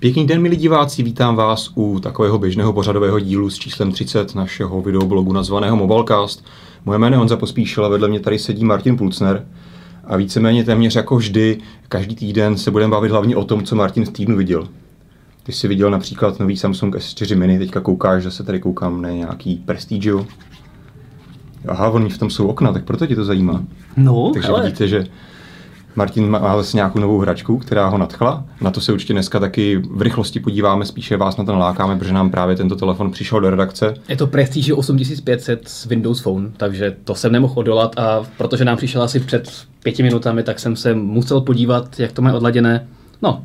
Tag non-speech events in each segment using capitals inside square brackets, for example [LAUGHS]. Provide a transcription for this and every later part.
Pěkný den, milí diváci, vítám vás u takového běžného pořadového dílu s číslem 30 našeho videoblogu nazvaného Mobilecast. Moje jméno je Honza Pospíšil a vedle mě tady sedí Martin Pulcner. A víceméně téměř jako vždy, každý týden se budeme bavit hlavně o tom, co Martin v týdnu viděl. Ty jsi viděl například nový Samsung S4 mini, teďka koukáš, že se tady koukám na nějaký Prestigio. Aha, oni v tom jsou okna, tak proto tě to zajímá. No, Takže hele. vidíte, že Martin má vlastně nějakou novou hračku, která ho nadchla. Na to se určitě dneska taky v rychlosti podíváme, spíše vás na to nalákáme, protože nám právě tento telefon přišel do redakce. Je to Prestige 8500 s Windows Phone, takže to jsem nemohl odolat a protože nám přišel asi před pěti minutami, tak jsem se musel podívat, jak to má odladěné. No,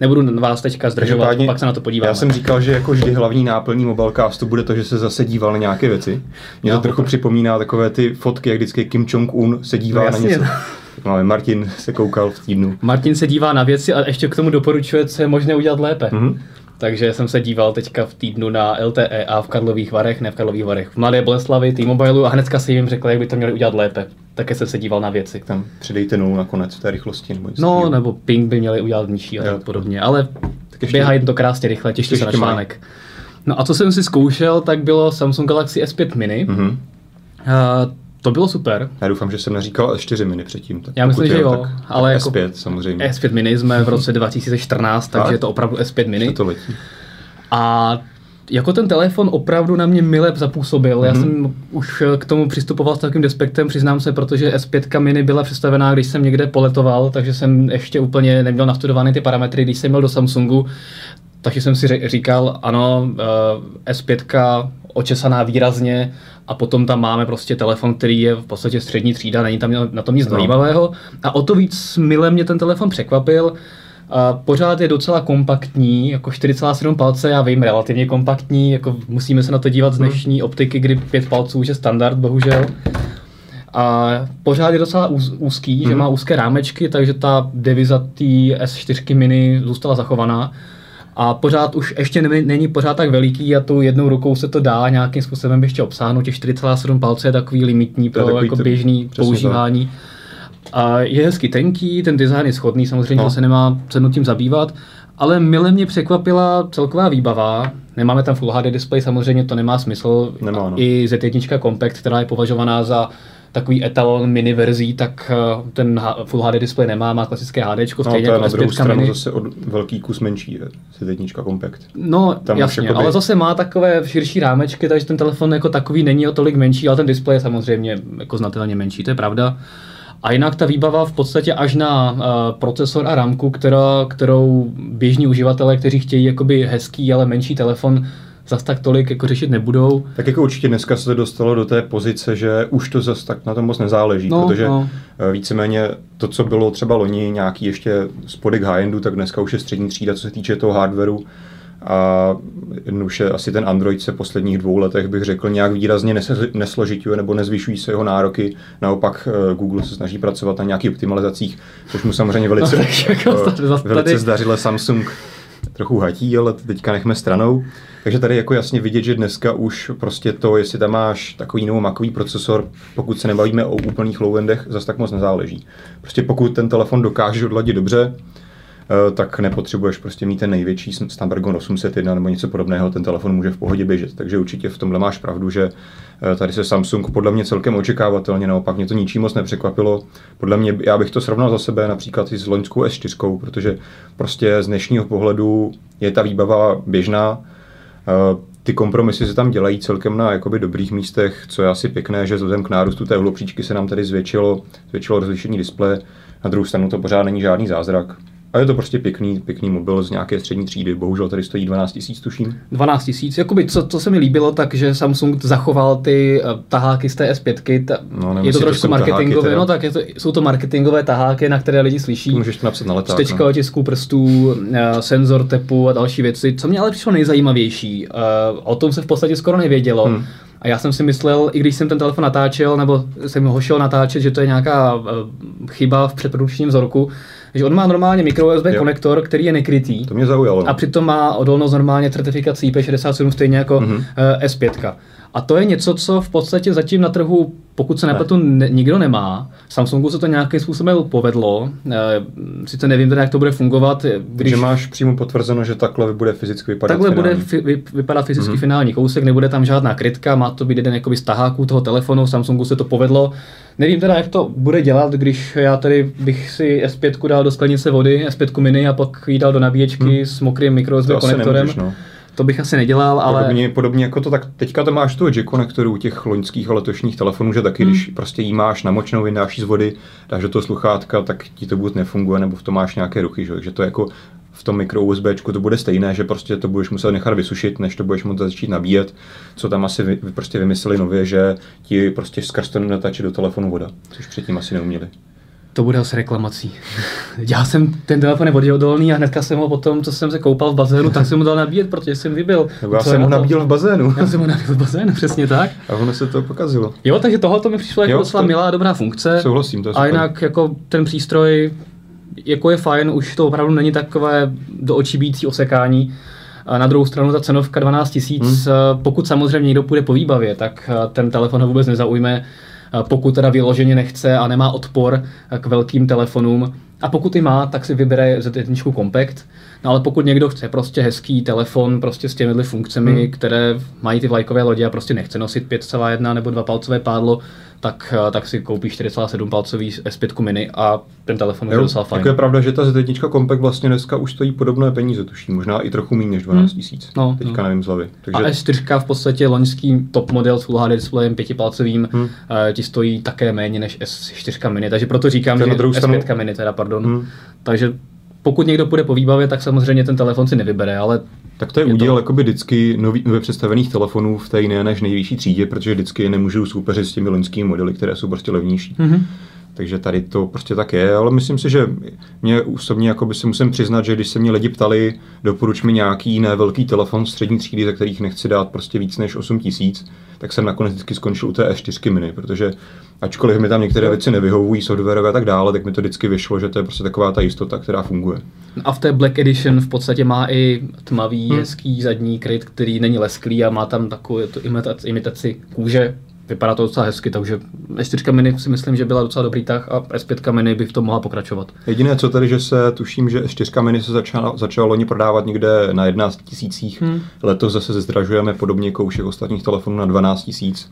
nebudu vás teďka zdržovat, Každopádně pak se na to podíváme. Já jsem říkal, že jako vždy hlavní náplní mobilecastu bude to, že se zase díval na nějaké věci. Mě to Já trochu popr- připomíná takové ty fotky, jak vždycky Kim Jong-un se dívá No na něco. [LAUGHS] Máme Martin se koukal v týdnu. Martin se dívá na věci a ještě k tomu doporučuje, co je možné udělat lépe. Mhm. Takže jsem se díval teďka v týdnu na LTE a v Karlových Varech, ne v Karlových Varech, v Mladé Boleslavi, T-Mobile a hnedka si jim řekl, jak by to měli udělat lépe. Také jsem se díval na věci. Tam přidejte nulu nakonec v té rychlosti. Nebo No, takového. nebo ping by měli udělat nižší a tak podobně, ale Tak ještě- běhají to krásně rychle, těšte se na článek. No a co jsem si zkoušel, tak bylo Samsung Galaxy S5 mini. Mhm. Uh, to bylo super. Já doufám, že jsem neříkal S4 mini předtím. Tak Já myslím, že jo, tak, ale tak jako- S5 samozřejmě. S5 mini jsme v roce 2014, takže Tak? je to opravdu S5 mini. To letí. A jako ten telefon opravdu na mě mile zapůsobil. Já Mhm. jsem už k tomu přistupoval s takovým despektem, přiznám se, protože S5 mini byla představená, když jsem někde poletoval, takže jsem ještě úplně neměl nastudované ty parametry, když jsem měl do Samsungu. Takže jsem si říkal, ano, eh, S5 očesaná výrazně a potom tam máme prostě telefon, který je v podstatě střední třída, není tam na tom nic No. zajímavého. A o to víc mile mě ten telefon překvapil. A pořád je docela kompaktní, jako 4,7 palce, já vím, relativně kompaktní, jako musíme se na to dívat z dnešní optiky, kdy 5 palců už je standard, bohužel. A pořád je docela úz, úzký, že Mhm. má úzké rámečky, takže ta deviza té S4 mini zůstala zachovaná. A pořád už ještě není, není pořád tak veliký a tou jednou rukou se to dá nějakým způsobem ještě obsáhnout. Těch 4,7 palce je takový limitní pro takový jako běžný přesně používání. A je hezky tenký, ten design je schodný, samozřejmě No. to se nemá cenu tím zabývat, ale mile mě překvapila celková výbava. Nemáme tam Full HD display, samozřejmě to nemá smysl. Nemá, no. I Z1 Compact, která je považovaná za takový etalon mini verzí, tak eh, ten Full HD display nemá, má klasické HD, No, to stejně je jako na druhou S5 stranu mini. zase od velký kus menší je Z1 Compact. No, Tam jasně, jakoby- ale zase má takové širší rámečky, takže ten telefon jako takový není o tolik menší, ale ten displej je samozřejmě jako znatelně menší, to je pravda. A jinak ta výbava v podstatě až na uh, procesor a ramku, která, kterou běžní uživatelé, kteří chtějí jakoby hezký, ale menší telefon, zas tak tolik jako řešit nebudou. Tak jako určitě dneska se to dostalo do té pozice, že už to zase tak na tom moc nezáleží, No, protože no. eh, víceméně to, co bylo třeba loni nějaký ještě spodek high-endu, tak dneska už je střední třída, co se týče toho hardwareu. A už je asi ten Android se v posledních dvou letech, bych řekl, nějak výrazně nes- nesložituje nebo nezvyšují se jeho nároky. Naopak eh, Google se snaží pracovat na nějakých optimalizacích, což mu samozřejmě velice, [LAUGHS] No, jako eh, velice zdařile Samsung trochu hatí, ale teďka nechme stranou. Takže tady jako jasně vidět, že dneska už prostě to, jestli tam máš takový nebo makový procesor, pokud se nebavíme o úplných low-endech, zase tak moc nezáleží. Prostě pokud ten telefon dokážeš odladit dobře, tak nepotřebuješ prostě mít ten největší Snapdragon 801 nebo něco podobného, ten telefon může v pohodě běžet. Takže určitě v tomhle máš pravdu, že eh, tady se Samsung podle mě celkem očekávatelně, naopak mě to ničím moc nepřekvapilo. Podle mě, já bych to srovnal za sebe například i s loňskou S4, protože prostě z dnešního pohledu je ta výbava běžná, Eh, ty kompromisy se tam dělají celkem na jakoby dobrých místech, co je asi pěkné, že vzhledem k nárůstu té hlopříčky se nám tady zvětšilo, zvětšilo rozlišení displeje. Na druhou stranu to pořád není žádný zázrak. A je to prostě pěkný, pěkný mobil z nějaké střední třídy. Bohužel tady stojí 12 tisíc, tuším. 12 tisíc. Jakoby, co, co se mi líbilo, takže Samsung zachoval ty uh, taháky z té S5. Ta, No, nevím, je to to trošku marketingové, no tak je to, jsou to marketingové taháky, na které lidi slyší. Můžeš to napsat na leták. Čtečka no. otisků prstů, uh, senzor tepu a další věci. Co mě ale přišlo nejzajímavější, uh, o tom se v podstatě skoro nevědělo. Hmm. A já jsem si myslel, i když jsem ten telefon natáčel, nebo jsem ho šel natáčet, že to je nějaká chyba v předprodukčním vzorku, že on má normálně micro USB Jo. konektor, který je nekrytý. To mě zaujalo. no. A přitom má odolnost normálně certifikací IP67 stejně jako Mhm. mm-hmm. S5. A to je něco, co v podstatě zatím na trhu, pokud se nepletu, ne, nikdo nemá. Samsungu se to nějakým způsobem povedlo. E, sice nevím teda, jak to bude fungovat. Když že máš přímo potvrzeno, že takhle bude fyzicky vypadat Takhle finální. bude fi, vy, vypadat fyzicky mm-hmm. finální kousek, nebude tam žádná krytka, má to být jeden jakoby z taháků toho telefonu, Samsungu se to povedlo. Nevím teda, jak to bude dělat, když já tady bych si S5 dal do sklenice vody, S5 mini a pak ji dal do nabíječky hmm. s mokrým mikro konektorem. Nemůžeš, no. To bych asi nedělal, ale... Podobně, podobně jako to, tak teďka to máš toho jack konektoru u těch loňských a letošních telefonů, že taky, hmm. když prostě jí máš namočenou, vyndáš z vody, dáš do toho sluchátka, tak ti to buď nefunguje, nebo v tom máš nějaké ruchy, že? že to jako v tom mikro USB to bude stejné, že prostě to budeš muset nechat vysušit, než to budeš muset začít nabíjet, co tam asi vy, prostě vymysleli nově, že ti prostě skrz to netačí do telefonu voda, což předtím asi neuměli. To bude asi reklamací. Já jsem ten telefon voděodolný a hnedka jsem ho potom, co jsem se koupal v bazénu, tak jsem mu dal nabíjet, protože jsem vybil. Nebo já jsem ho nabíjel v bazénu. Já jsem ho nabíjel v bazénu, přesně tak. A ono se to pokazilo. Jo, takže tohle to mi přišlo jako docela to... milá dobrá funkce. Souhlasím, to je A jinak jako ten přístroj jako je fajn, už to opravdu není takové do očí bící osekání. A na druhou stranu ta cenovka 12 tisíc, hmm. pokud samozřejmě někdo půjde po výbavě, tak eh, ten telefon ho vůbec nezaujme. Pokud teda vyloženě nechce a nemá odpor k velkým telefonům, a pokud i má, tak si vybere Z1 Compact. No ale pokud někdo chce prostě hezký telefon prostě s těmi funkcemi, hmm. které mají ty vlajkové lodi a prostě nechce nosit 5,1 nebo 2 palcové pádlo, tak, eh, tak si koupíš 4,7 palcový S5 mini a ten telefon je docela fajn. Tak je pravda, že ta Z1 Compact vlastně dneska už stojí podobné peníze, tuším, možná i trochu méně než 12 hmm. tisíc. Hmm. No, Teďka no. nevím z hlavy. Takže... A S4 v podstatě loňský top model s Full HD displejem pětipalcovým hmm. uh, ti stojí také méně než S4 mini, takže proto říkám, že S5 mini teda, pardon. Hmm. Takže pokud někdo půjde po výbavě, tak samozřejmě ten telefon si nevybere, ale tak to je, je úděl to... jakoby vždycky nový, nově představených telefonů v té jiné než nejvyšší třídě, protože vždycky nemůžou soupeřit s těmi loňskými modely, které jsou prostě levnější. Mm-hmm. Takže tady to prostě tak je, ale myslím si, že mě osobně jako by si musím přiznat, že když se mě lidi ptali, doporuč mi nějaký jiný velký telefon střední třídy, za kterých nechci dát prostě víc než 8 tisíc, tak jsem nakonec vždycky skončil u té S4 mini, protože ačkoliv mi tam některé věci nevyhovují, softwarové a tak dále, tak mi to vždycky vyšlo, že to je prostě taková ta jistota, která funguje. A v té Black Edition v podstatě má i tmavý, hmm. hezký zadní kryt, který není lesklý a má tam takovou imitaci, imitaci kůže, vypadá to docela hezky, takže S4 mini si myslím, že byla docela dobrý tah a S5 mini by v tom mohla pokračovat. Jediné co tady, že se tuším, že S4 mini se začalo, začalo loni prodávat někde na 11 tisících, hmm. letos zase zdražujeme podobně jako u všech ostatních telefonů na 12 tisíc.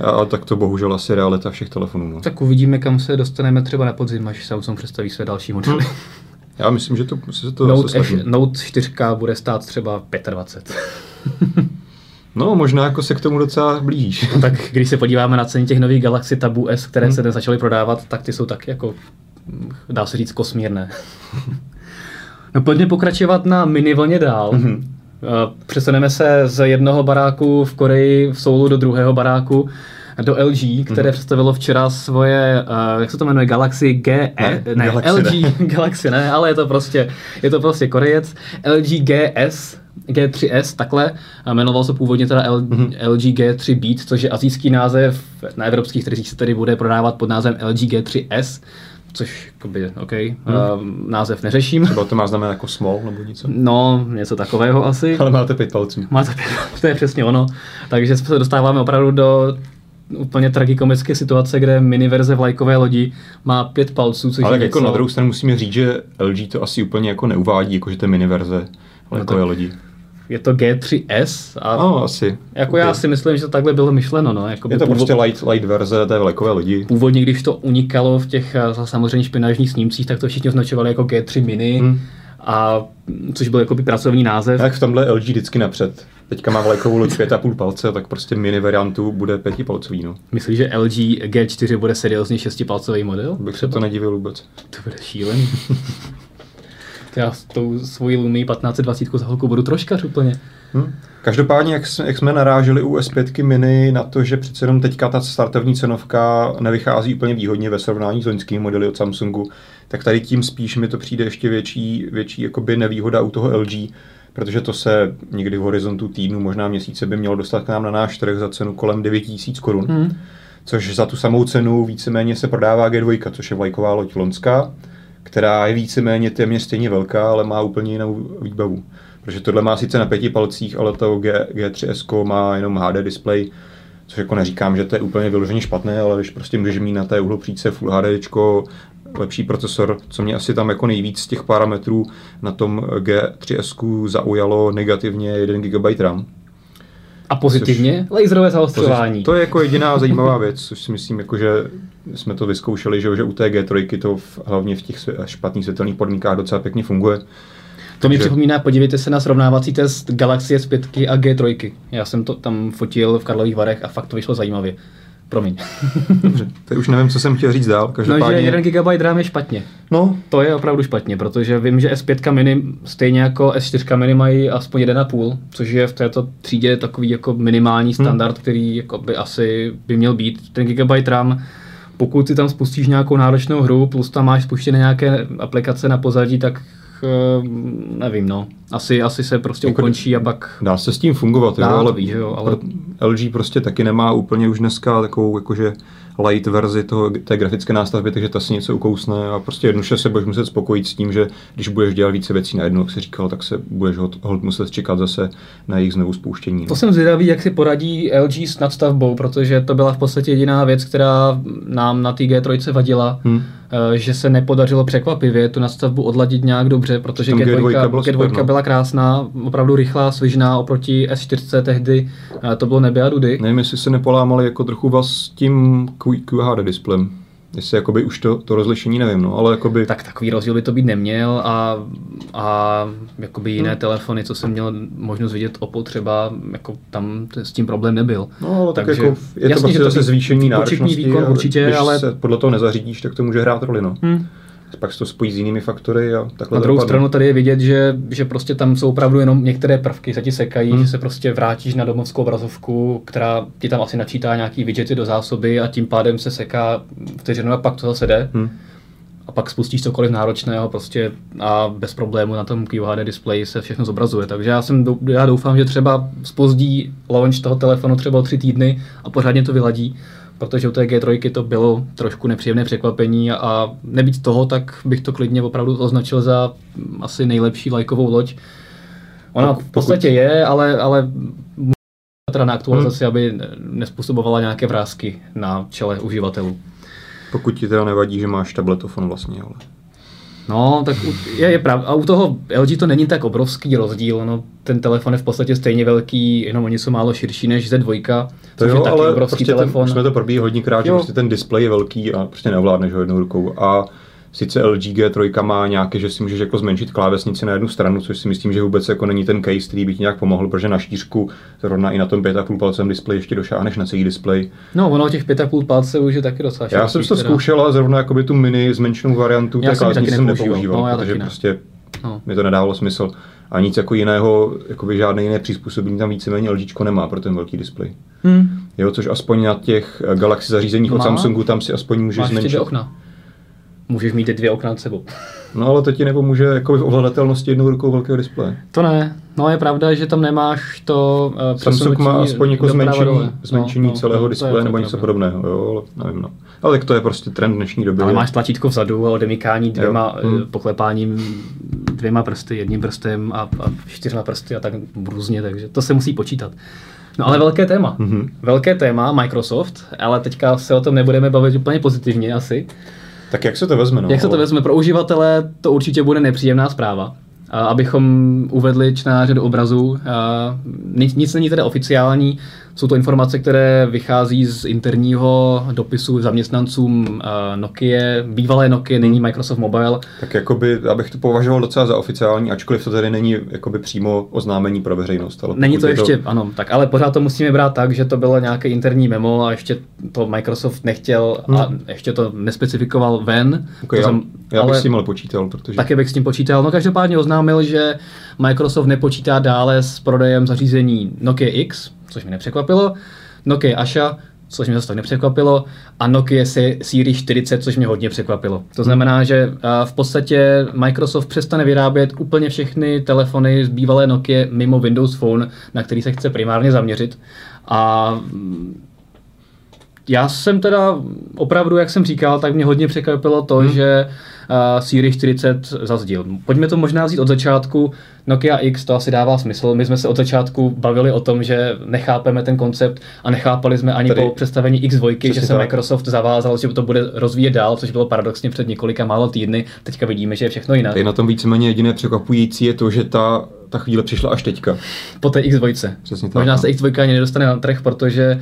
Ale tak to bohužel asi realita všech telefonů. No. Tak uvidíme, kam se dostaneme třeba na podzim, až Samsung představí své další modely. Hmm. Já myslím, že to, se to Note, F, Note 4 bude stát třeba 25. [LAUGHS] No, možná jako se k tomu docela blížíš. [LAUGHS] Tak když se podíváme na ceny těch nových Galaxy Tab S, které hmm. se dnes začaly prodávat, tak ty jsou taky jako, dá se říct, kosmírné. [LAUGHS] no pojďme pokračovat na mini vlně dál. Mm-hmm. Přesuneme se z jednoho baráku v Koreji v Soulu do druhého baráku do LG, které mm. představilo včera svoje, uh, jak se to jmenuje, Galaxy G, e, ne, ne Galaxy LG, ne. [LAUGHS] Galaxy ne, ale je to prostě, je to prostě Korejec, LG GS, G3S, takhle, a jmenoval se původně teda L, mm-hmm. LG G3 Beat, což je azijský název, na evropských trzích se tedy bude prodávat pod názvem LG G3S, což jakoby, OK, hmm. uh, název neřeším. Třeba to má znamená jako small nebo něco? No, něco takového asi. Ale máte pět palců. Máte pět, [LAUGHS] to je přesně ono. Takže se dostáváme opravdu do úplně tragikomické situace, kde mini verze vlajkové lodi má pět palců, což Ale je jako něco... na druhou stranu musíme říct, že LG to asi úplně jako neuvádí, jako že to je mini verze vlajkové no lodi je to G3S. A no, asi. Jako okay. já si myslím, že to takhle bylo myšleno. No. Jakoby je to původ... prostě light, light verze té vlakové lodi. Původně, když to unikalo v těch eh, samozřejmě špinažních snímcích, tak to všichni označovali jako G3 Mini. Hmm. A což byl jakoby pracovní název. Tak v tomhle LG vždycky napřed. Teďka má vlajkovou loď 5,5 palce, tak prostě mini variantu bude pětipalcový. No. Myslíš, že LG G4 bude seriózně šestipalcový model? Bych se to nedivil vůbec. To bude šílený. [LAUGHS] já s tou svojí Lumii 1520 za holku budu troškař úplně. Hmm. Každopádně, jak jsme, jak jsme naráželi u S5 mini na to, že přece jenom teďka ta startovní cenovka nevychází úplně výhodně ve srovnání s loňskými modely od Samsungu, tak tady tím spíš mi to přijde ještě větší, větší jakoby nevýhoda u toho LG, protože to se někdy v horizontu týdnu, možná měsíce by mělo dostat k nám na náš trh za cenu kolem 9000 korun. Hmm. Což za tu samou cenu víceméně se prodává G2, což je vlajková loď Lonská která je víceméně téměř stejně velká, ale má úplně jinou výbavu. Protože tohle má sice na pěti palcích, ale to G, G3S má jenom HD display, což jako neříkám, že to je úplně vyloženě špatné, ale když prostě můžeš mít na té uhlopříčce Full HD, lepší procesor, co mě asi tam jako nejvíc z těch parametrů na tom G3S zaujalo negativně 1 GB RAM. A pozitivně? Což, Laserové zaostřování. To je jako jediná zajímavá věc, což si myslím, jako, že jsme to vyzkoušeli, že, že u té G3 to v, hlavně v těch špatných světelných podmínkách docela pěkně funguje. To mi že... připomíná, podívejte se na srovnávací test Galaxy S5 a G3. Já jsem to tam fotil v Karlových Varech a fakt to vyšlo zajímavě. Promiň. [LAUGHS] Dobře, to už nevím, co jsem chtěl říct dál. Každopádně... No, že 1 GB RAM je špatně. No. To je opravdu špatně, protože vím, že S5 mini stejně jako S4 mini mají aspoň 1,5, což je v této třídě takový jako minimální hmm. standard, hmm. který jako by asi by měl být. Ten GB RAM pokud si tam spustíš nějakou náročnou hru, plus tam máš spuštěné nějaké aplikace na pozadí, tak nevím, no. Asi, asi se prostě jako ukončí a pak... Dá se s tím fungovat, dá, jo, ale, ví, jo, ale... LG prostě taky nemá úplně už dneska takovou jakože light verzi toho, té grafické nástavby, takže ta si něco ukousne a prostě jednoduše se budeš muset spokojit s tím, že když budeš dělat více věcí na jednu, jak jsi říkal, tak se budeš hold muset čekat zase na jejich znovu spouštění. No. To jsem zvědavý, jak si poradí LG s nadstavbou, protože to byla v podstatě jediná věc, která nám na té G3 vadila. Hmm Eh, že se nepodařilo překvapivě tu nastavbu odladit nějak dobře, protože G2, G2, byla, G2 no. byla krásná, opravdu rychlá, svižná oproti S4 tehdy, eh, to bylo nebe a dudy. Nevím, jestli se nepolámali jako trochu vás tím QHD displejem. Jestli jakoby už to, to rozlišení nevím, no, ale jakoby... Tak takový rozdíl by to být neměl a, a jakoby jiné hmm. telefony, co jsem měl možnost vidět Oppo třeba, jako tam s tím problém nebyl. No, ale Takže, tak jako je jasně, to prostě zase zvýšení náročnosti. výkon určitě, když ale... se podle toho nezařídíš, tak to může hrát roli, no. Hmm pak se to spojí s jinými faktory a takhle Na druhou dopadne. stranu tady je vidět, že, že prostě tam jsou opravdu jenom některé prvky, se ti sekají, hmm. že se prostě vrátíš na domovskou obrazovku, která ti tam asi načítá nějaký widgety do zásoby a tím pádem se seká vteřinu a pak to zase jde. Hmm. A pak spustíš cokoliv náročného prostě a bez problému na tom QHD displeji se všechno zobrazuje. Takže já, jsem, já doufám, že třeba spozdí launch toho telefonu třeba o tři týdny a pořádně to vyladí protože u té G3 to bylo trošku nepříjemné překvapení a nebýt toho, tak bych to klidně opravdu označil za asi nejlepší lajkovou loď. Ona v podstatě je, ale, ale teda na aktualizaci, hmm. aby nespůsobovala nějaké vrázky na čele uživatelů. Pokud ti teda nevadí, že máš tabletofon vlastně, ale... No, tak je, je pravda. A u toho LG to není tak obrovský rozdíl. No, ten telefon je v podstatě stejně velký, jenom oni jsou málo širší než Z2, to což jo, je taky ale obrovský prostě telefon. Ten, jsme to probíhali hodněkrát, že prostě ten displej je velký a prostě neovládneš ho jednou rukou. A Sice LG G3 má nějaké, že si můžeš jako zmenšit klávesnici na jednu stranu, což si myslím, že vůbec jako není ten case, který by ti nějak pomohl, protože na štířku zrovna i na tom 5,5 palcem displeji ještě došáhneš na celý displej. No, ono těch 5,5 palců už je taky docela Já jsem to zkoušel, ale zrovna jako by tu mini zmenšenou variantu té klávesnice jsem nepoužíval, no, protože ne. prostě no. mi to nedávalo smysl. A nic jako jiného, jako by žádné jiné přizpůsobení tam víceméně LG nemá pro ten velký displej. Hmm. Jo, což aspoň na těch Galaxy zařízeních od Samsungu tam si aspoň můžeš zmenšit. okna můžeš mít dvě okna nad sebou. No ale to ti nepomůže jako v ovladatelnosti jednou rukou velkého displeje. To ne. No je pravda, že tam nemáš to uh, Samsung má aspoň jako zmenšení, zmenšení no, no, celého no, displeje nebo něco podobného, jo, ale nevím no. Ale tak to je prostě trend dnešní doby. Ale máš tlačítko vzadu a odemykání dvěma jo. Hmm. poklepáním dvěma prsty, jedním prstem a, a čtyřma prsty a tak různě, takže to se musí počítat. No ale velké téma. Mm-hmm. Velké téma Microsoft, ale teďka se o tom nebudeme bavit úplně pozitivně asi. Tak jak se to vezme? No? Jak se to vezme? Pro uživatele to určitě bude nepříjemná zpráva. Abychom uvedli čtenáře do obrazu. Nic, nic není tedy oficiální, jsou to informace, které vychází z interního dopisu zaměstnancům uh, Nokia, bývalé Nokia, není Microsoft Mobile. Tak jakoby, abych to považoval docela za oficiální, ačkoliv to tady není jakoby přímo oznámení pro veřejnost. Ale není to ještě, to... ano, tak ale pořád to musíme brát tak, že to bylo nějaké interní memo a ještě to Microsoft nechtěl hmm. a ještě to nespecifikoval ven. Okay, to já, jsem, já bych ale, s tím ale počítal. Protože... Taky bych s tím počítal. No každopádně oznámil, že Microsoft nepočítá dále s prodejem zařízení Nokia X, což mi nepřekvapilo, Nokia Asha, což mě zase tak nepřekvapilo, a Nokia Series 40, což mě hodně překvapilo. To znamená, že v podstatě Microsoft přestane vyrábět úplně všechny telefony z bývalé Nokia mimo Windows Phone, na který se chce primárně zaměřit. A Já jsem teda opravdu, jak jsem říkal, tak mě hodně překvapilo to, hmm. že uh, Siri 40 zazdil. Pojďme to možná vzít od začátku. Nokia X to asi dává smysl. My jsme se od začátku bavili o tom, že nechápeme ten koncept a nechápali jsme ani Tady, po představení X2, že se tak. Microsoft zavázal, že to bude rozvíjet dál, což bylo paradoxně před několika málo týdny. Teďka vidíme, že je všechno jinak. Tady na tom víceméně jediné překvapující je to, že ta ta chvíle přišla až teďka. Po té X2. Přesně tak. Možná no. se X2 ani nedostane na trh, protože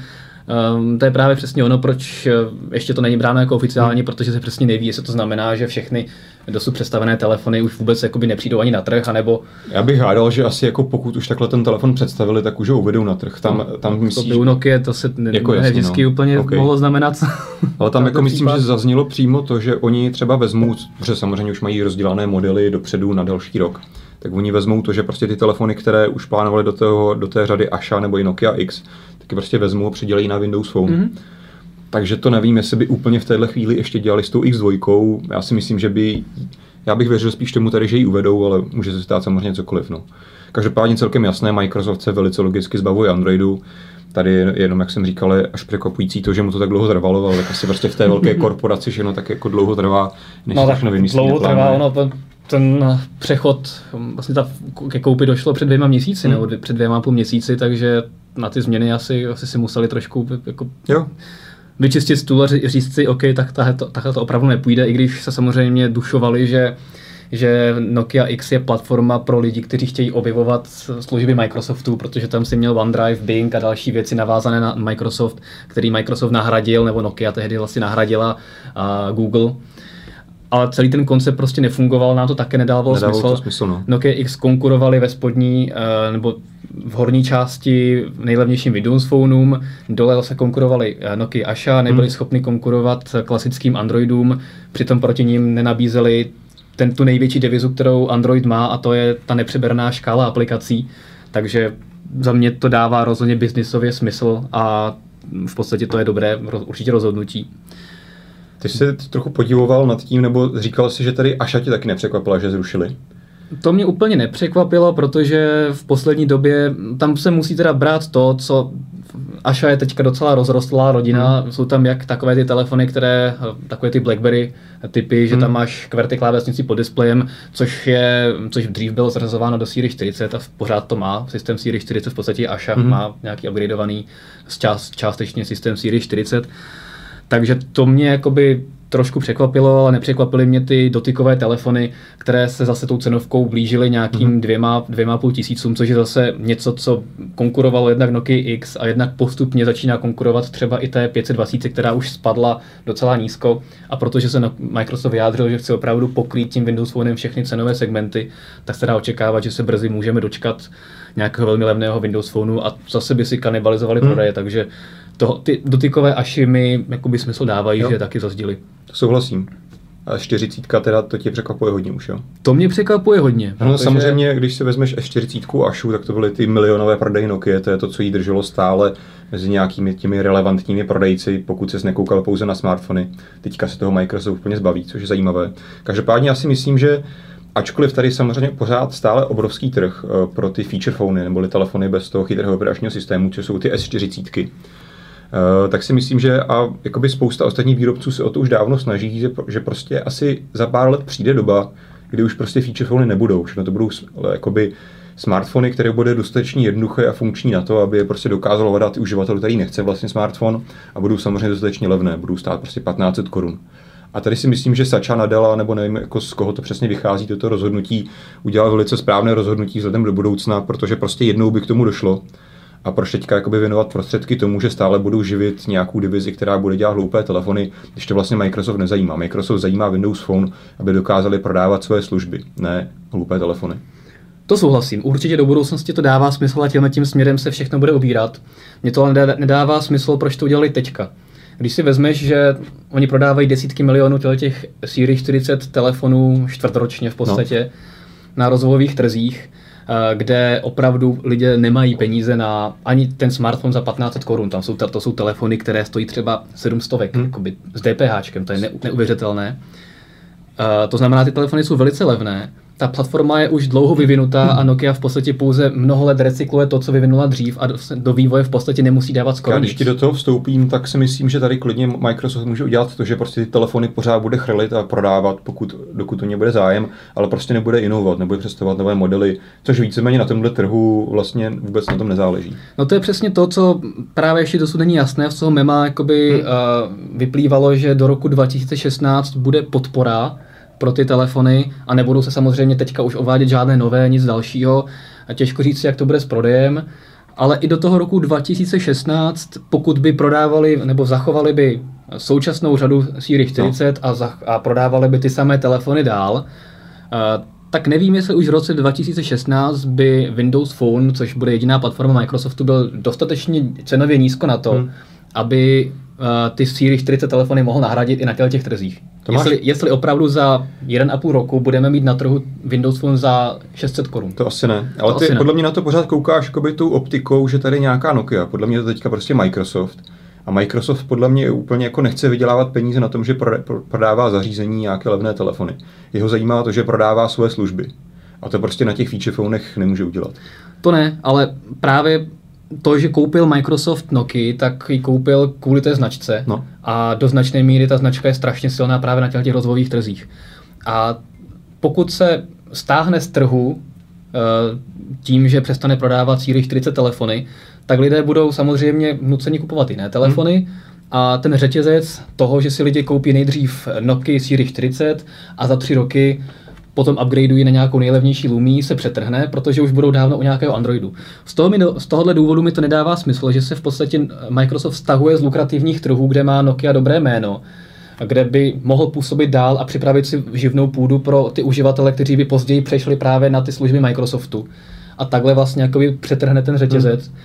Um, to je právě přesně ono, proč eh, ještě to není bráno jako oficiální, hmm. protože se přesně neví, jestli to znamená, že všechny dosud představené telefony už vůbec jakoby nepřijdou ani na trh, anebo... Já bych hádal, že asi jako pokud už takhle ten telefon představili, tak už ho uvedou na trh. Tam, hmm. tam myslíš... To Nokia to se ne, jako jasný, vždycky no. úplně okay. mohlo znamenat. [LAUGHS] Ale tam jako myslím, případ. že zaznělo přímo to, že oni třeba vezmou, protože samozřejmě už mají rozdělané modely dopředu na další rok, tak oni vezmou to, že prostě ty telefony, které už plánovali do, toho, do té řady Asha nebo i Nokia X, taky prostě vezmou a přidělají na Windows Phone. Mm-hmm. Takže to nevím, jestli by úplně v téhle chvíli ještě dělali s tou X2. Já si myslím, že by, já bych věřil spíš tomu tady, že ji uvedou, ale může se stát samozřejmě cokoliv. No. Každopádně celkem jasné, Microsoft se velice logicky zbavuje Androidu. Tady jenom, jak jsem říkal, je až překvapující to, že mu to tak dlouho trvalo, ale tak asi prostě v té velké [LAUGHS] korporaci všechno tak jako dlouho trvá, než no, všechno vymyslí. Dlouho trvá, ono, ten přechod, vlastně ta, ke koupi došlo před dvěma měsíci, hmm. nebo před dvěma půl měsíci, takže na ty změny asi, asi si museli trošku jako jo. vyčistit stůl a říct si, OK, tak tahle to, tahle to opravdu nepůjde, i když se samozřejmě dušovali, že že Nokia X je platforma pro lidi, kteří chtějí objevovat služby Microsoftu, protože tam si měl OneDrive, Bing a další věci navázané na Microsoft, který Microsoft nahradil, nebo Nokia tehdy vlastně nahradila uh, Google ale celý ten koncept prostě nefungoval, nám to také nedávalo, nedávalo smysl. To smysl no. Nokia X konkurovali ve spodní uh, nebo v horní části nejlevnějším Windows Phoneům, dole se konkurovali eh, Nokia Asha, nebyli hmm. schopni konkurovat klasickým Androidům, přitom proti ním nenabízeli ten, tu největší devizu, kterou Android má a to je ta nepřeberná škála aplikací, takže za mě to dává rozhodně biznisově smysl a v podstatě to je dobré určitě rozhodnutí. Ty jsi se trochu podivoval nad tím, nebo říkal si, že tady Aša tě taky nepřekvapila, že zrušili? To mě úplně nepřekvapilo, protože v poslední době tam se musí teda brát to, co Aša je teďka docela rozrostlá rodina, hmm. jsou tam jak takové ty telefony, které, takové ty BlackBerry typy, hmm. že tam máš QWERTY klávesnici pod displejem, což je, což dřív bylo zařazováno do Siri 40 a pořád to má. Systém Siri 40 v podstatě Aša hmm. má nějaký upgradeovaný část, částečně systém Siri 40. Takže to mě jakoby trošku překvapilo, ale nepřekvapily mě ty dotykové telefony, které se zase tou cenovkou blížily nějakým mm-hmm. dvěma, dvěma půl tisícům, což je zase něco, co konkurovalo jednak Nokia X a jednak postupně začíná konkurovat třeba i té 520, která už spadla docela nízko. A protože se Microsoft vyjádřil, že chce opravdu pokrýt tím Windows Phone všechny cenové segmenty, tak se dá očekávat, že se brzy můžeme dočkat nějakého velmi levného Windows Phoneu a zase by si kanibalizovali mm. prodeje, takže to, ty dotykové aši mi jakoby smysl dávají, jo. že taky zazdili. To souhlasím. A 40 teda to tě překvapuje hodně už, jo? To mě překvapuje hodně. No protože... samozřejmě, když si vezmeš S40 Ašu, tak to byly ty milionové prodeje Nokia, to je to, co jí drželo stále mezi nějakými těmi relevantními prodejci, pokud se nekoukal pouze na smartfony. Teďka se toho Microsoft úplně zbaví, což je zajímavé. Každopádně já si myslím, že ačkoliv tady samozřejmě pořád stále obrovský trh eh, pro ty feature phony, neboli telefony bez toho chytrého operačního systému, což jsou ty S40, Eh, tak si myslím, že a jakoby spousta ostatních výrobců se o to už dávno snaží, že, že prostě asi za pár let přijde doba, kdy už prostě feature phony nebudou. Všechno to budou jakoby smartfony, které bude dostatečně jednoduché a funkční na to, aby je prostě dokázalo hledat uživatel, který nechce vlastně smartphone a budou samozřejmě dostatečně levné, budou stát prostě 1500 korun. A tady si myslím, že Sacha Nadella, nebo nevím, jako z koho to přesně vychází, toto rozhodnutí, udělal velice správné rozhodnutí vzhledem do budoucna, protože prostě jednou by k tomu došlo a proč teďka jakoby věnovat prostředky tomu, že stále budou živit nějakou divizi, která bude dělat hloupé telefony, když to vlastně Microsoft nezajímá. Microsoft zajímá Windows Phone, aby dokázali prodávat své služby, ne hloupé telefony. To souhlasím. Určitě do budoucnosti to dává smysl a tímhle tím směrem se všechno bude obírat. Mně to ale nedává smysl, proč to udělali teďka. Když si vezmeš, že oni prodávají desítky milionů těch Siri 40 telefonů čtvrtročně v podstatě no. na rozvojových trzích, kde opravdu lidé nemají peníze na ani ten smartphone za 1500 korun. Tam jsou, to jsou telefony, které stojí třeba 700 hmm. s DPH, to je ne, neuvěřitelné. Uh, to znamená, ty telefony jsou velice levné ta platforma je už dlouho vyvinutá a Nokia v podstatě pouze mnoho let recykluje to, co vyvinula dřív a do, do vývoje v podstatě nemusí dávat skoro Já nic. když ti do toho vstoupím, tak si myslím, že tady klidně Microsoft může udělat to, že prostě ty telefony pořád bude chrylit a prodávat, pokud, dokud to nebude zájem, ale prostě nebude inovovat, nebude představovat nové modely, což víceméně na tomhle trhu vlastně vůbec na tom nezáleží. No to je přesně to, co právě ještě dosud není jasné, z toho mema jakoby hmm. uh, vyplývalo, že do roku 2016 bude podpora pro ty telefony a nebudou se samozřejmě teďka už ovádět žádné nové, nic dalšího. A těžko říct, jak to bude s prodejem. Ale i do toho roku 2016, pokud by prodávali nebo zachovali by současnou řadu Siri 40 no. a, za, a prodávali by ty samé telefony dál, uh, tak nevím, jestli už v roce 2016 by Windows Phone, což bude jediná platforma Microsoftu, byl dostatečně cenově nízko na to, hmm. aby ty Siri 40 telefony mohl nahradit i na těch trzích. Tomáš... Jestli, jestli opravdu za 1,5 roku budeme mít na trhu Windows Phone za 600 korun. To asi ne. Ale to ty podle ne. mě na to pořád koukáš jakoby tou optikou, že tady je nějaká Nokia. Podle mě to teďka prostě Microsoft. A Microsoft podle mě úplně jako nechce vydělávat peníze na tom, že prodává zařízení nějaké levné telefony. Jeho zajímá to, že prodává svoje služby. A to prostě na těch feature phonech nemůže udělat. To ne, ale právě to, že koupil Microsoft Nokia, tak ji koupil kvůli té značce. No. A do značné míry ta značka je strašně silná právě na těch rozvojových trzích. A pokud se stáhne z trhu eh, tím, že přestane prodávat Siri 40 telefony, tak lidé budou samozřejmě nuceni kupovat jiné telefony. Hmm. A ten řetězec toho, že si lidi koupí nejdřív Nokia Siri 40 a za tři roky potom upgradeují na nějakou nejlevnější Lumii, se přetrhne, protože už budou dávno u nějakého Androidu. Z, toho mi, z tohohle důvodu mi to nedává smysl, že se v podstatě Microsoft stahuje z lukrativních trhů, kde má Nokia dobré jméno, kde by mohl působit dál a připravit si živnou půdu pro ty uživatele, kteří by později přešli právě na ty služby Microsoftu. A takhle vlastně jakoby přetrhne ten řetězec. Hmm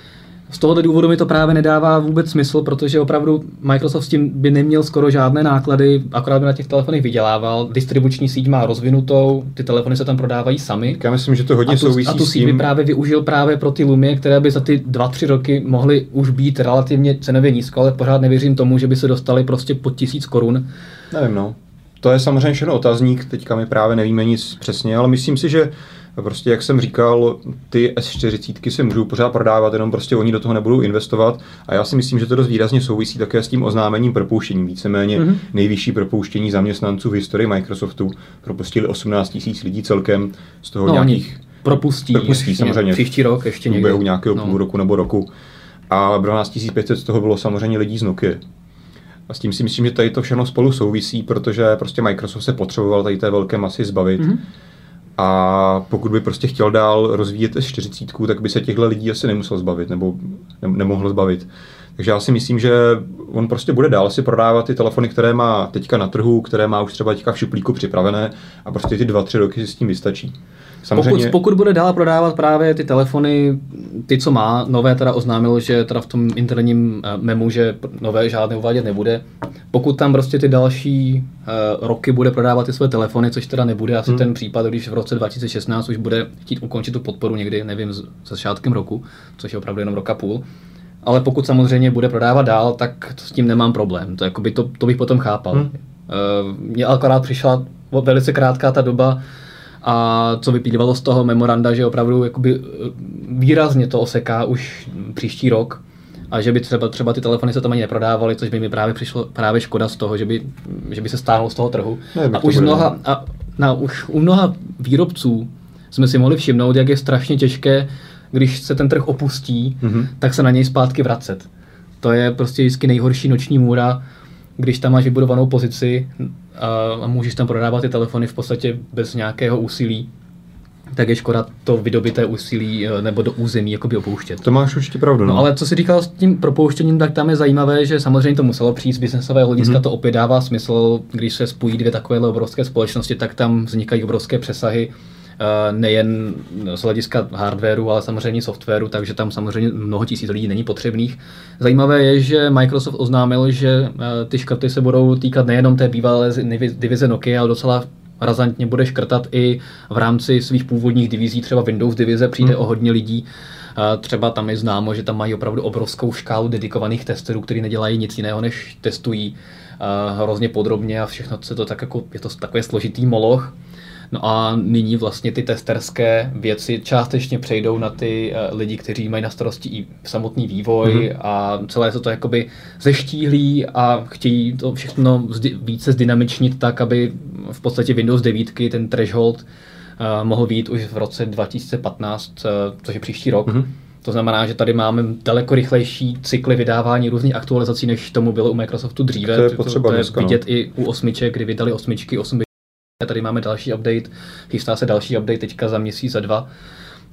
z tohoto důvodu mi to právě nedává vůbec smysl, protože opravdu Microsoft s tím by neměl skoro žádné náklady, akorát by na těch telefonech vydělával. Distribuční síť má rozvinutou, ty telefony se tam prodávají sami. Já myslím, že to hodně a tu, souvisí A tu síť by právě využil právě pro ty Lumie, které by za ty dva, tři roky mohly už být relativně cenově nízko, ale pořád nevěřím tomu, že by se dostali prostě pod tisíc korun. Nevím, no. To je samozřejmě všechno otazník, teďka my právě nevíme nic přesně, ale myslím si, že prostě, jak jsem říkal, ty S40 se můžou pořád prodávat, jenom prostě oni do toho nebudou investovat. A já si myslím, že to dost výrazně souvisí také s tím oznámením propouštění. Víceméně mm-hmm. nejvyšší propouštění zaměstnanců v historii Microsoftu. Propustili 18 tisíc lidí celkem, z toho no, nějakých... Propustí, propustí samozřejmě. Příští rok ještě někde. nějakého no. půl roku nebo roku. A 12 500 z toho bylo samozřejmě lidí z Nokia. A s tím si myslím, že tady to všechno spolu souvisí, protože prostě Microsoft se potřeboval tady té velké masy zbavit. Mm-hmm. A pokud by prostě chtěl dál rozvíjet S40, tak by se těchto lidí asi nemusel zbavit, nebo ne, nemohl zbavit. Takže já si myslím, že on prostě bude dál si prodávat ty telefony, které má teďka na trhu, které má už třeba teďka v šuplíku připravené a prostě ty dva, tři roky si s tím vystačí. Samozřejmě... Pokud, pokud bude dál prodávat právě ty telefony, ty, co má, nové teda oznámil, že teda v tom interním eh, memu, že nové žádné uvádět nebude. Pokud tam prostě ty další uh, roky bude prodávat ty své telefony, což teda nebude asi hmm. ten případ, když v roce 2016 už bude chtít ukončit tu podporu někdy, nevím, se začátkem roku, což je opravdu jenom roka půl. Ale pokud samozřejmě bude prodávat dál, tak to s tím nemám problém. To, jakoby to, to bych potom chápal. Hmm. Uh, mně akorát přišla velice krátká ta doba, a co vyplývalo z toho memoranda, že opravdu jakoby eh, výrazně to oseká už příští rok a že by třeba, třeba ty telefony se tam ani neprodávaly, což by mi právě přišlo právě škoda z toho, že by, že by se stáhnul z toho trhu. Ne, a už, mnoha, a na, už u mnoha výrobců jsme si mohli všimnout, jak je strašně těžké, když se ten trh opustí, mm-hmm. tak se na něj zpátky vracet. To je prostě vždycky nejhorší noční můra, když tam máš vybudovanou pozici a můžeš tam prodávat ty telefony v podstatě bez nějakého úsilí, tak je škoda to vydobité úsilí eh, nebo do území jakoby opouštět. To máš určitě pravdu. No. no ale co si říkal s tím propouštěním, tak tam je zajímavé, že samozřejmě to muselo přijít z biznesového hlediska, mm-hmm. to opět dává smysl, když se spojí dvě takové obrovské společnosti, tak tam vznikají obrovské přesahy nejen z hlediska hardwareu, ale samozřejmě softwaru, takže tam samozřejmě mnoho tisíc lidí není potřebných. Zajímavé je, že Microsoft oznámil, že eh, ty škrty se budou týkat nejenom té bývalé divize Nokia, ale docela razantně bude škrtat i v rámci svých původních divizí, třeba Windows divize přijde hmm. o hodně lidí. Eh, třeba tam je známo, že tam mají opravdu obrovskou škálu dedikovaných testerů, kteří nedělají nic jiného, než testují hrozně podrobně a všechno se to tak jako, je to takový složitý moloch. No a nyní vlastně ty testerské věci částečně přejdou na ty uh, lidi, kteří mají na starosti i samotný vývoj mm-hmm. a celé se to jakoby zeštíhlí a chtějí to všechno zdi- více zdynamičnit tak, aby v podstatě Windows 9, ten threshold, uh, mohl být už v roce 2015, uh, což je příští rok. Mm-hmm. To znamená, že tady máme daleko rychlejší cykly vydávání různých aktualizací, než tomu bylo u Microsoftu dříve. To je potřeba to, to je dneska, no. vidět i u osmiček, kdy vydali osmičky, 8 Tady máme další update, chystá se další update teďka za měsíc, za dva.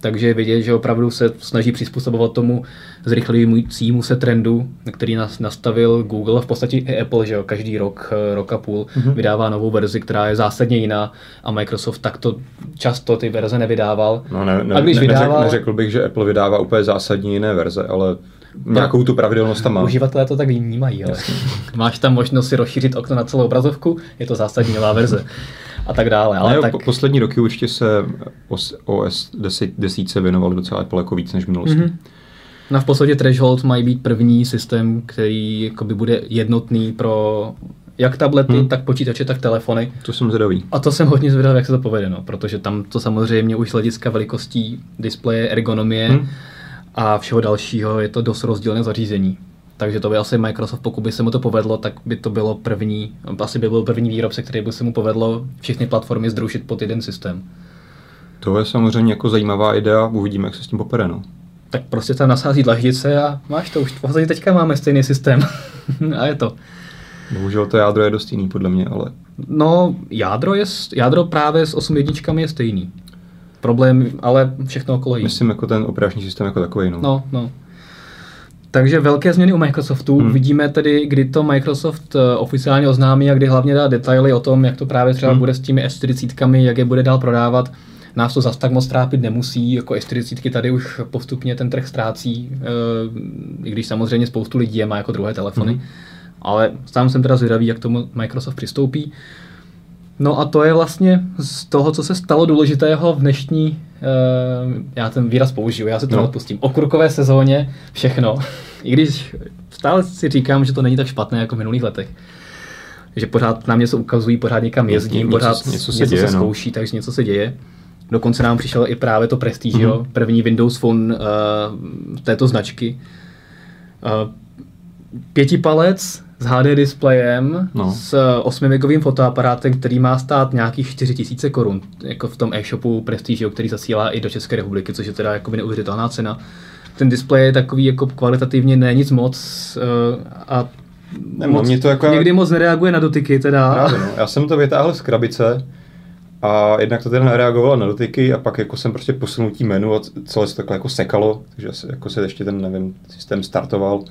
Takže je vidět, že opravdu se snaží přizpůsobovat tomu zrychlujícímu se trendu, který nás nastavil Google, v podstatě i Apple, že jo, každý rok, eh, rok a půl mm-hmm. vydává novou verzi, která je zásadně jiná a Microsoft takto často ty verze nevydával. No ne, ne, a když ne, vydával, neřekl, neřekl bych, že Apple vydává úplně zásadní jiné verze, ale nějakou tu pravidelnost tam má. Uživatelé to tak vnímají, ale máš tam možnost si rozšířit okno na celou obrazovku, je to zásadní nová verze [LAUGHS] a tak dále. Ale ne, tak... po, poslední roky určitě se OS, OS 10, 10 se věnoval docela Apple jako víc než v minulosti. Mm-hmm. No v podstatě Threshold mají být první systém, který jakoby bude jednotný pro jak tablety, hmm. tak počítače, tak telefony. To jsem zvědavý. A to jsem hodně zvědavý, jak se to povede, no, protože tam to samozřejmě už z hlediska velikostí displeje, ergonomie hmm. a všeho dalšího je to dost rozdílné zařízení. Takže to by asi Microsoft, pokud by se mu to povedlo, tak by to bylo první, asi by byl první výrobce, který by se mu povedlo všechny platformy združit pod jeden systém. To je samozřejmě jako zajímavá idea, uvidíme, jak se s tím popere. No. Tak prostě tam nasází dlaždice a máš to už. V podstatě teďka máme stejný systém. [LAUGHS] a je to. Bohužel to jádro je dost jiný, podle mě, ale... No, jádro, je, jádro právě s 8 jedničkami je stejný. Problém, ale všechno okolo jiný. Myslím jako ten operační systém jako takový, no. No, no. Takže velké změny u Microsoftu. Hmm. Vidíme tedy, kdy to Microsoft eh, oficiálně oznámí a kdy hlavně dá detaily o tom, jak to právě třeba hmm. bude s těmi S40, jak je bude dál prodávat. Nás to zas tak moc trápit nemusí, jako S40 tady už postupně ten trh ztrácí, eh, i když samozřejmě spoustu lidí je má jako druhé telefony. Hmm. Ale sám jsem teda zvědavý, jak tomu Microsoft přistoupí. No a to je vlastně z toho, co se stalo důležitého v dnešní, já ten výraz použiju, já se to no. odpustím, okurkové sezóně, všechno. I když stále si říkám, že to není tak špatné jako v minulých letech. Že pořád nám něco ukazují, pořád někam jezdím, něco, pořád něco se, něco děje, se no. zkouší, no. takže něco se děje. Dokonce nám přišel i právě to Prestige, mm-hmm. první Windows Phone uh, této značky. Uh, pětipalec, s HD displejem, no. s 8 megovým fotoaparátem, který má stát nějakých 4000 korun, jako v tom e-shopu Prestige, který zasílá i do České republiky, což je teda jako neuvěřitelná cena. Ten displej je takový jako kvalitativně ne nic moc uh, a ne, moc, mě to jako... někdy moc nereaguje na dotyky teda. Právě, no. Já jsem to vytáhl z krabice, a jednak to teda nereagovalo na dotyky a pak jako jsem prostě posunul menu a celé se takhle jako sekalo, takže se, jako se ještě ten, nevím, systém startoval.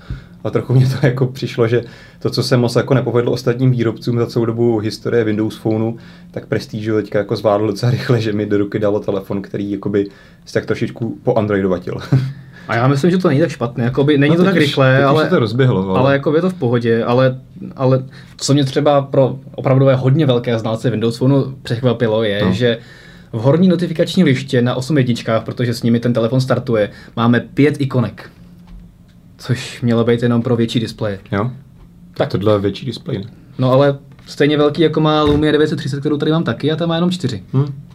A trochu mě to [LAUGHS] jako přišlo, že to, co se moc jako nepovedlo ostatním výrobcům za celou dobu historie Windows Phoneu, tak Prestige teďka jako zvládl docela rychle, že mi do ruky dalo telefon, který jakoby se tak trošičku po Androidovatil. [LAUGHS] A já myslím, že to není tak špatné. Jakoby, není no, to tak rychlé, ale, se to rozběhlo, ale... ale jako je to v pohodě. Ale, ale co mě třeba pro opravdu hodně velké znalce Windows Phoneu překvapilo, je, no. že v horní notifikační liště na 8 jedničkách, protože s nimi ten telefon startuje, máme pět ikonek. Což mělo být jenom pro větší displeje. Jo? Tak tohle je větší displej, ne? No ale stejně velký, jako má Lumia 930, kterou tady mám taky, a ta má jenom čtyři. Hmm.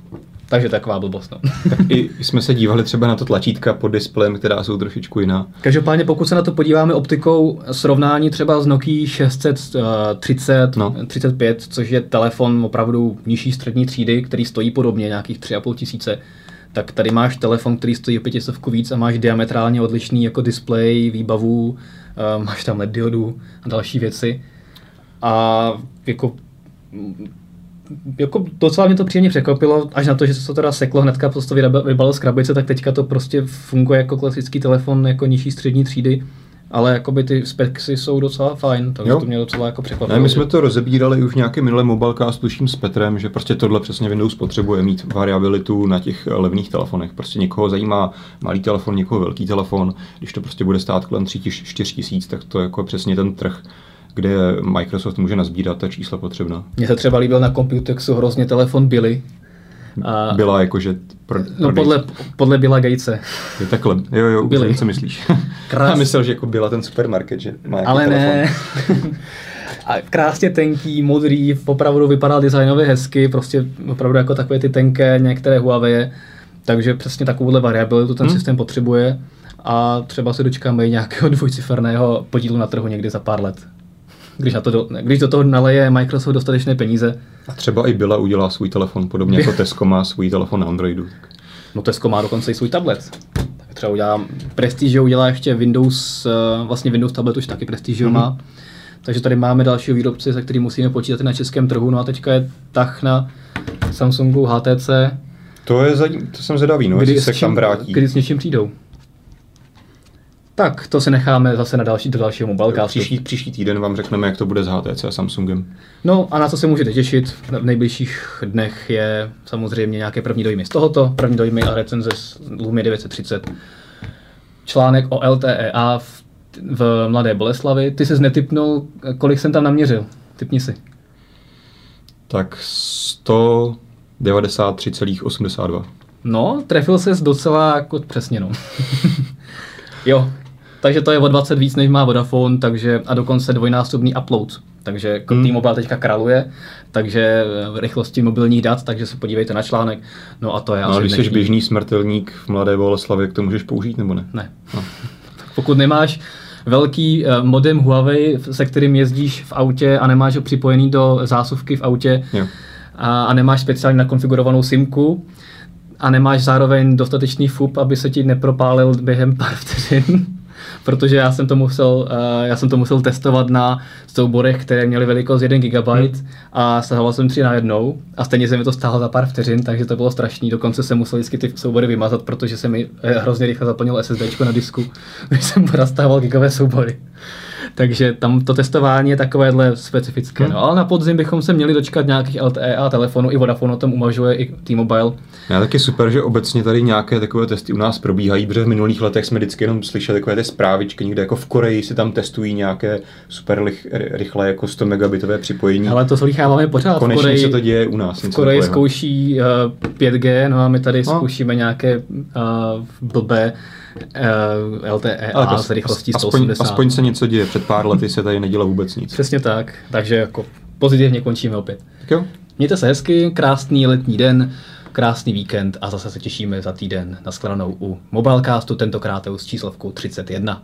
Takže taková blbost. No. tak [LAUGHS] i jsme se dívali třeba na to tlačítka pod displejem, která jsou trošičku jiná. Každopádně pokud se na to podíváme optikou srovnání třeba s Nokia 630, no. 35, což je telefon opravdu nižší střední třídy, který stojí podobně nějakých 3,5 tisíce, tak tady máš telefon, který stojí o pětistovku víc a máš diametrálně odlišný jako displej, výbavu, uh, máš tam LED diodu a další věci. A jako jako docela mě to příjemně překvapilo, až na to, že se to teda seklo hnedka, prostě vybalil z krabice, tak teďka to prostě funguje jako klasický telefon jako nižší střední třídy. Ale jakoby ty speky jsou docela fajn, takže jo. to mě docela jako překvapilo. Ne, my jsme to rozebírali už v nějakém minulém mobilecast tuším s Petrem, že prostě tohle přesně Windows potřebuje mít variabilitu na těch levných telefonech. Prostě někoho zajímá malý telefon, někoho velký telefon. Když to prostě bude stát kolem 3-4 tisíc, tak to je jako přesně ten trh kde Microsoft může nazbírat ta čísla potřebná. Mně se třeba líbil na Computexu hrozně telefon Billy. A... Byla jakože... Pro, no podle, podle Billa Gatese. Je takhle. Jo, jo, Billy. co myslíš. Krás. Já myslel, že jako byla ten supermarket, že má Ale telefon. ne. [LAUGHS] A krásně tenký, modrý, opravdu vypadal designově hezky, prostě opravdu jako takové ty tenké některé Huawei. Takže přesně takovouhle variabilitu ten hmm. systém potřebuje a třeba se dočkáme i nějakého dvojciferného podílu na trhu někdy za pár let. Když, na to do, když do toho naleje Microsoft dostatečné peníze. A třeba i Bila udělá svůj telefon, podobně jako [LAUGHS] Tesco má svůj telefon na Androidu. No Tesco má dokonce i svůj tablet. Tak třeba udělá Prestige, udělá ještě Windows, eh, vlastně Windows tablet už taky Prestige mm-hmm. má. Takže tady máme další výrobce, se kterým musíme počítat i na českém trhu. No a teďka je tah na Samsungu HTC. To je to jsem zvědavý, no, kdy se tam vrátí. Kdy s něčím přijdou. Tak, to se necháme zase na další, do dalšího mobilecastu. Příští, příští týden vám řekneme, jak to bude s HTC a Samsungem. No a na co se můžete těšit v nejbližších dnech je samozřejmě nějaké první dojmy z tohoto, první dojmy a recenze z Lumia 930. Článek o LTEA v, v Mladé Boleslavi. Ty jsi netypnul, kolik jsem tam naměřil. Typni si. Tak 193,82. No, trefil ses docela jako přesně, no. [LAUGHS] jo, takže to je o 20 víc, než má Vodafone, takže a dokonce dvojnásobný upload. Takže hmm. T-Mobile teďka králuje, takže rychlosti mobilních dat, takže se podívejte na článek. No a to je no, asi když jsi běžný smrtelník v Mladé Boleslavě, to můžeš použít nebo ne? Ne. No. [LAUGHS] Pokud nemáš velký uh, modem Huawei, se kterým jezdíš v autě a nemáš ho připojený do zásuvky v autě jo. a, a nemáš speciálně nakonfigurovanou SIMku, a nemáš zároveň dostatečný FUP, aby se ti nepropálil během pár vteřin, protože já jsem to musel, uh, já jsem to musel testovat na souborech, které měly velikost 1 GB hmm. a stahoval jsem tři na jednou a stejně se mi to stálo za pár vteřin, takže to bylo strašný. Dokonce jsem musel vždycky ty soubory vymazat, protože se mi eh, hrozně rychle zaplnil SSD na disku, [LAUGHS] když jsem nastahoval gigové soubory. Takže tam to testování je takovéhle specifické. Hmm. No, ale na podzim bychom se měli dočkat nějakých LTE a telefonů, i Vodafone o tom uvažuje, i T-Mobile. Já taky super, že obecně tady nějaké takové testy u nás probíhají, protože v minulých letech jsme vždycky jenom slyšeli takové ty zprávičky, někde jako v Koreji si tam testují nějaké super lich, rychle jako 100 megabitové připojení. Ale to slycháváme pořád. Konečně v Koreji, se to děje u nás. V Koreji zkouší uh, 5G, no a my tady no. zkoušíme nějaké uh, blbé uh, eh, LTE a s rychlostí 180. Aspoň, aspoň se něco děje. Před pár lety se tady nedělo vůbec nic. Přesně tak. Takže jako pozitivně končíme opět. Tak jo. Mějte se hezky, krásný letní den, krásný víkend a zase se těšíme za týden na skladanou u Mobilecastu, tentokrát s číslovkou 31.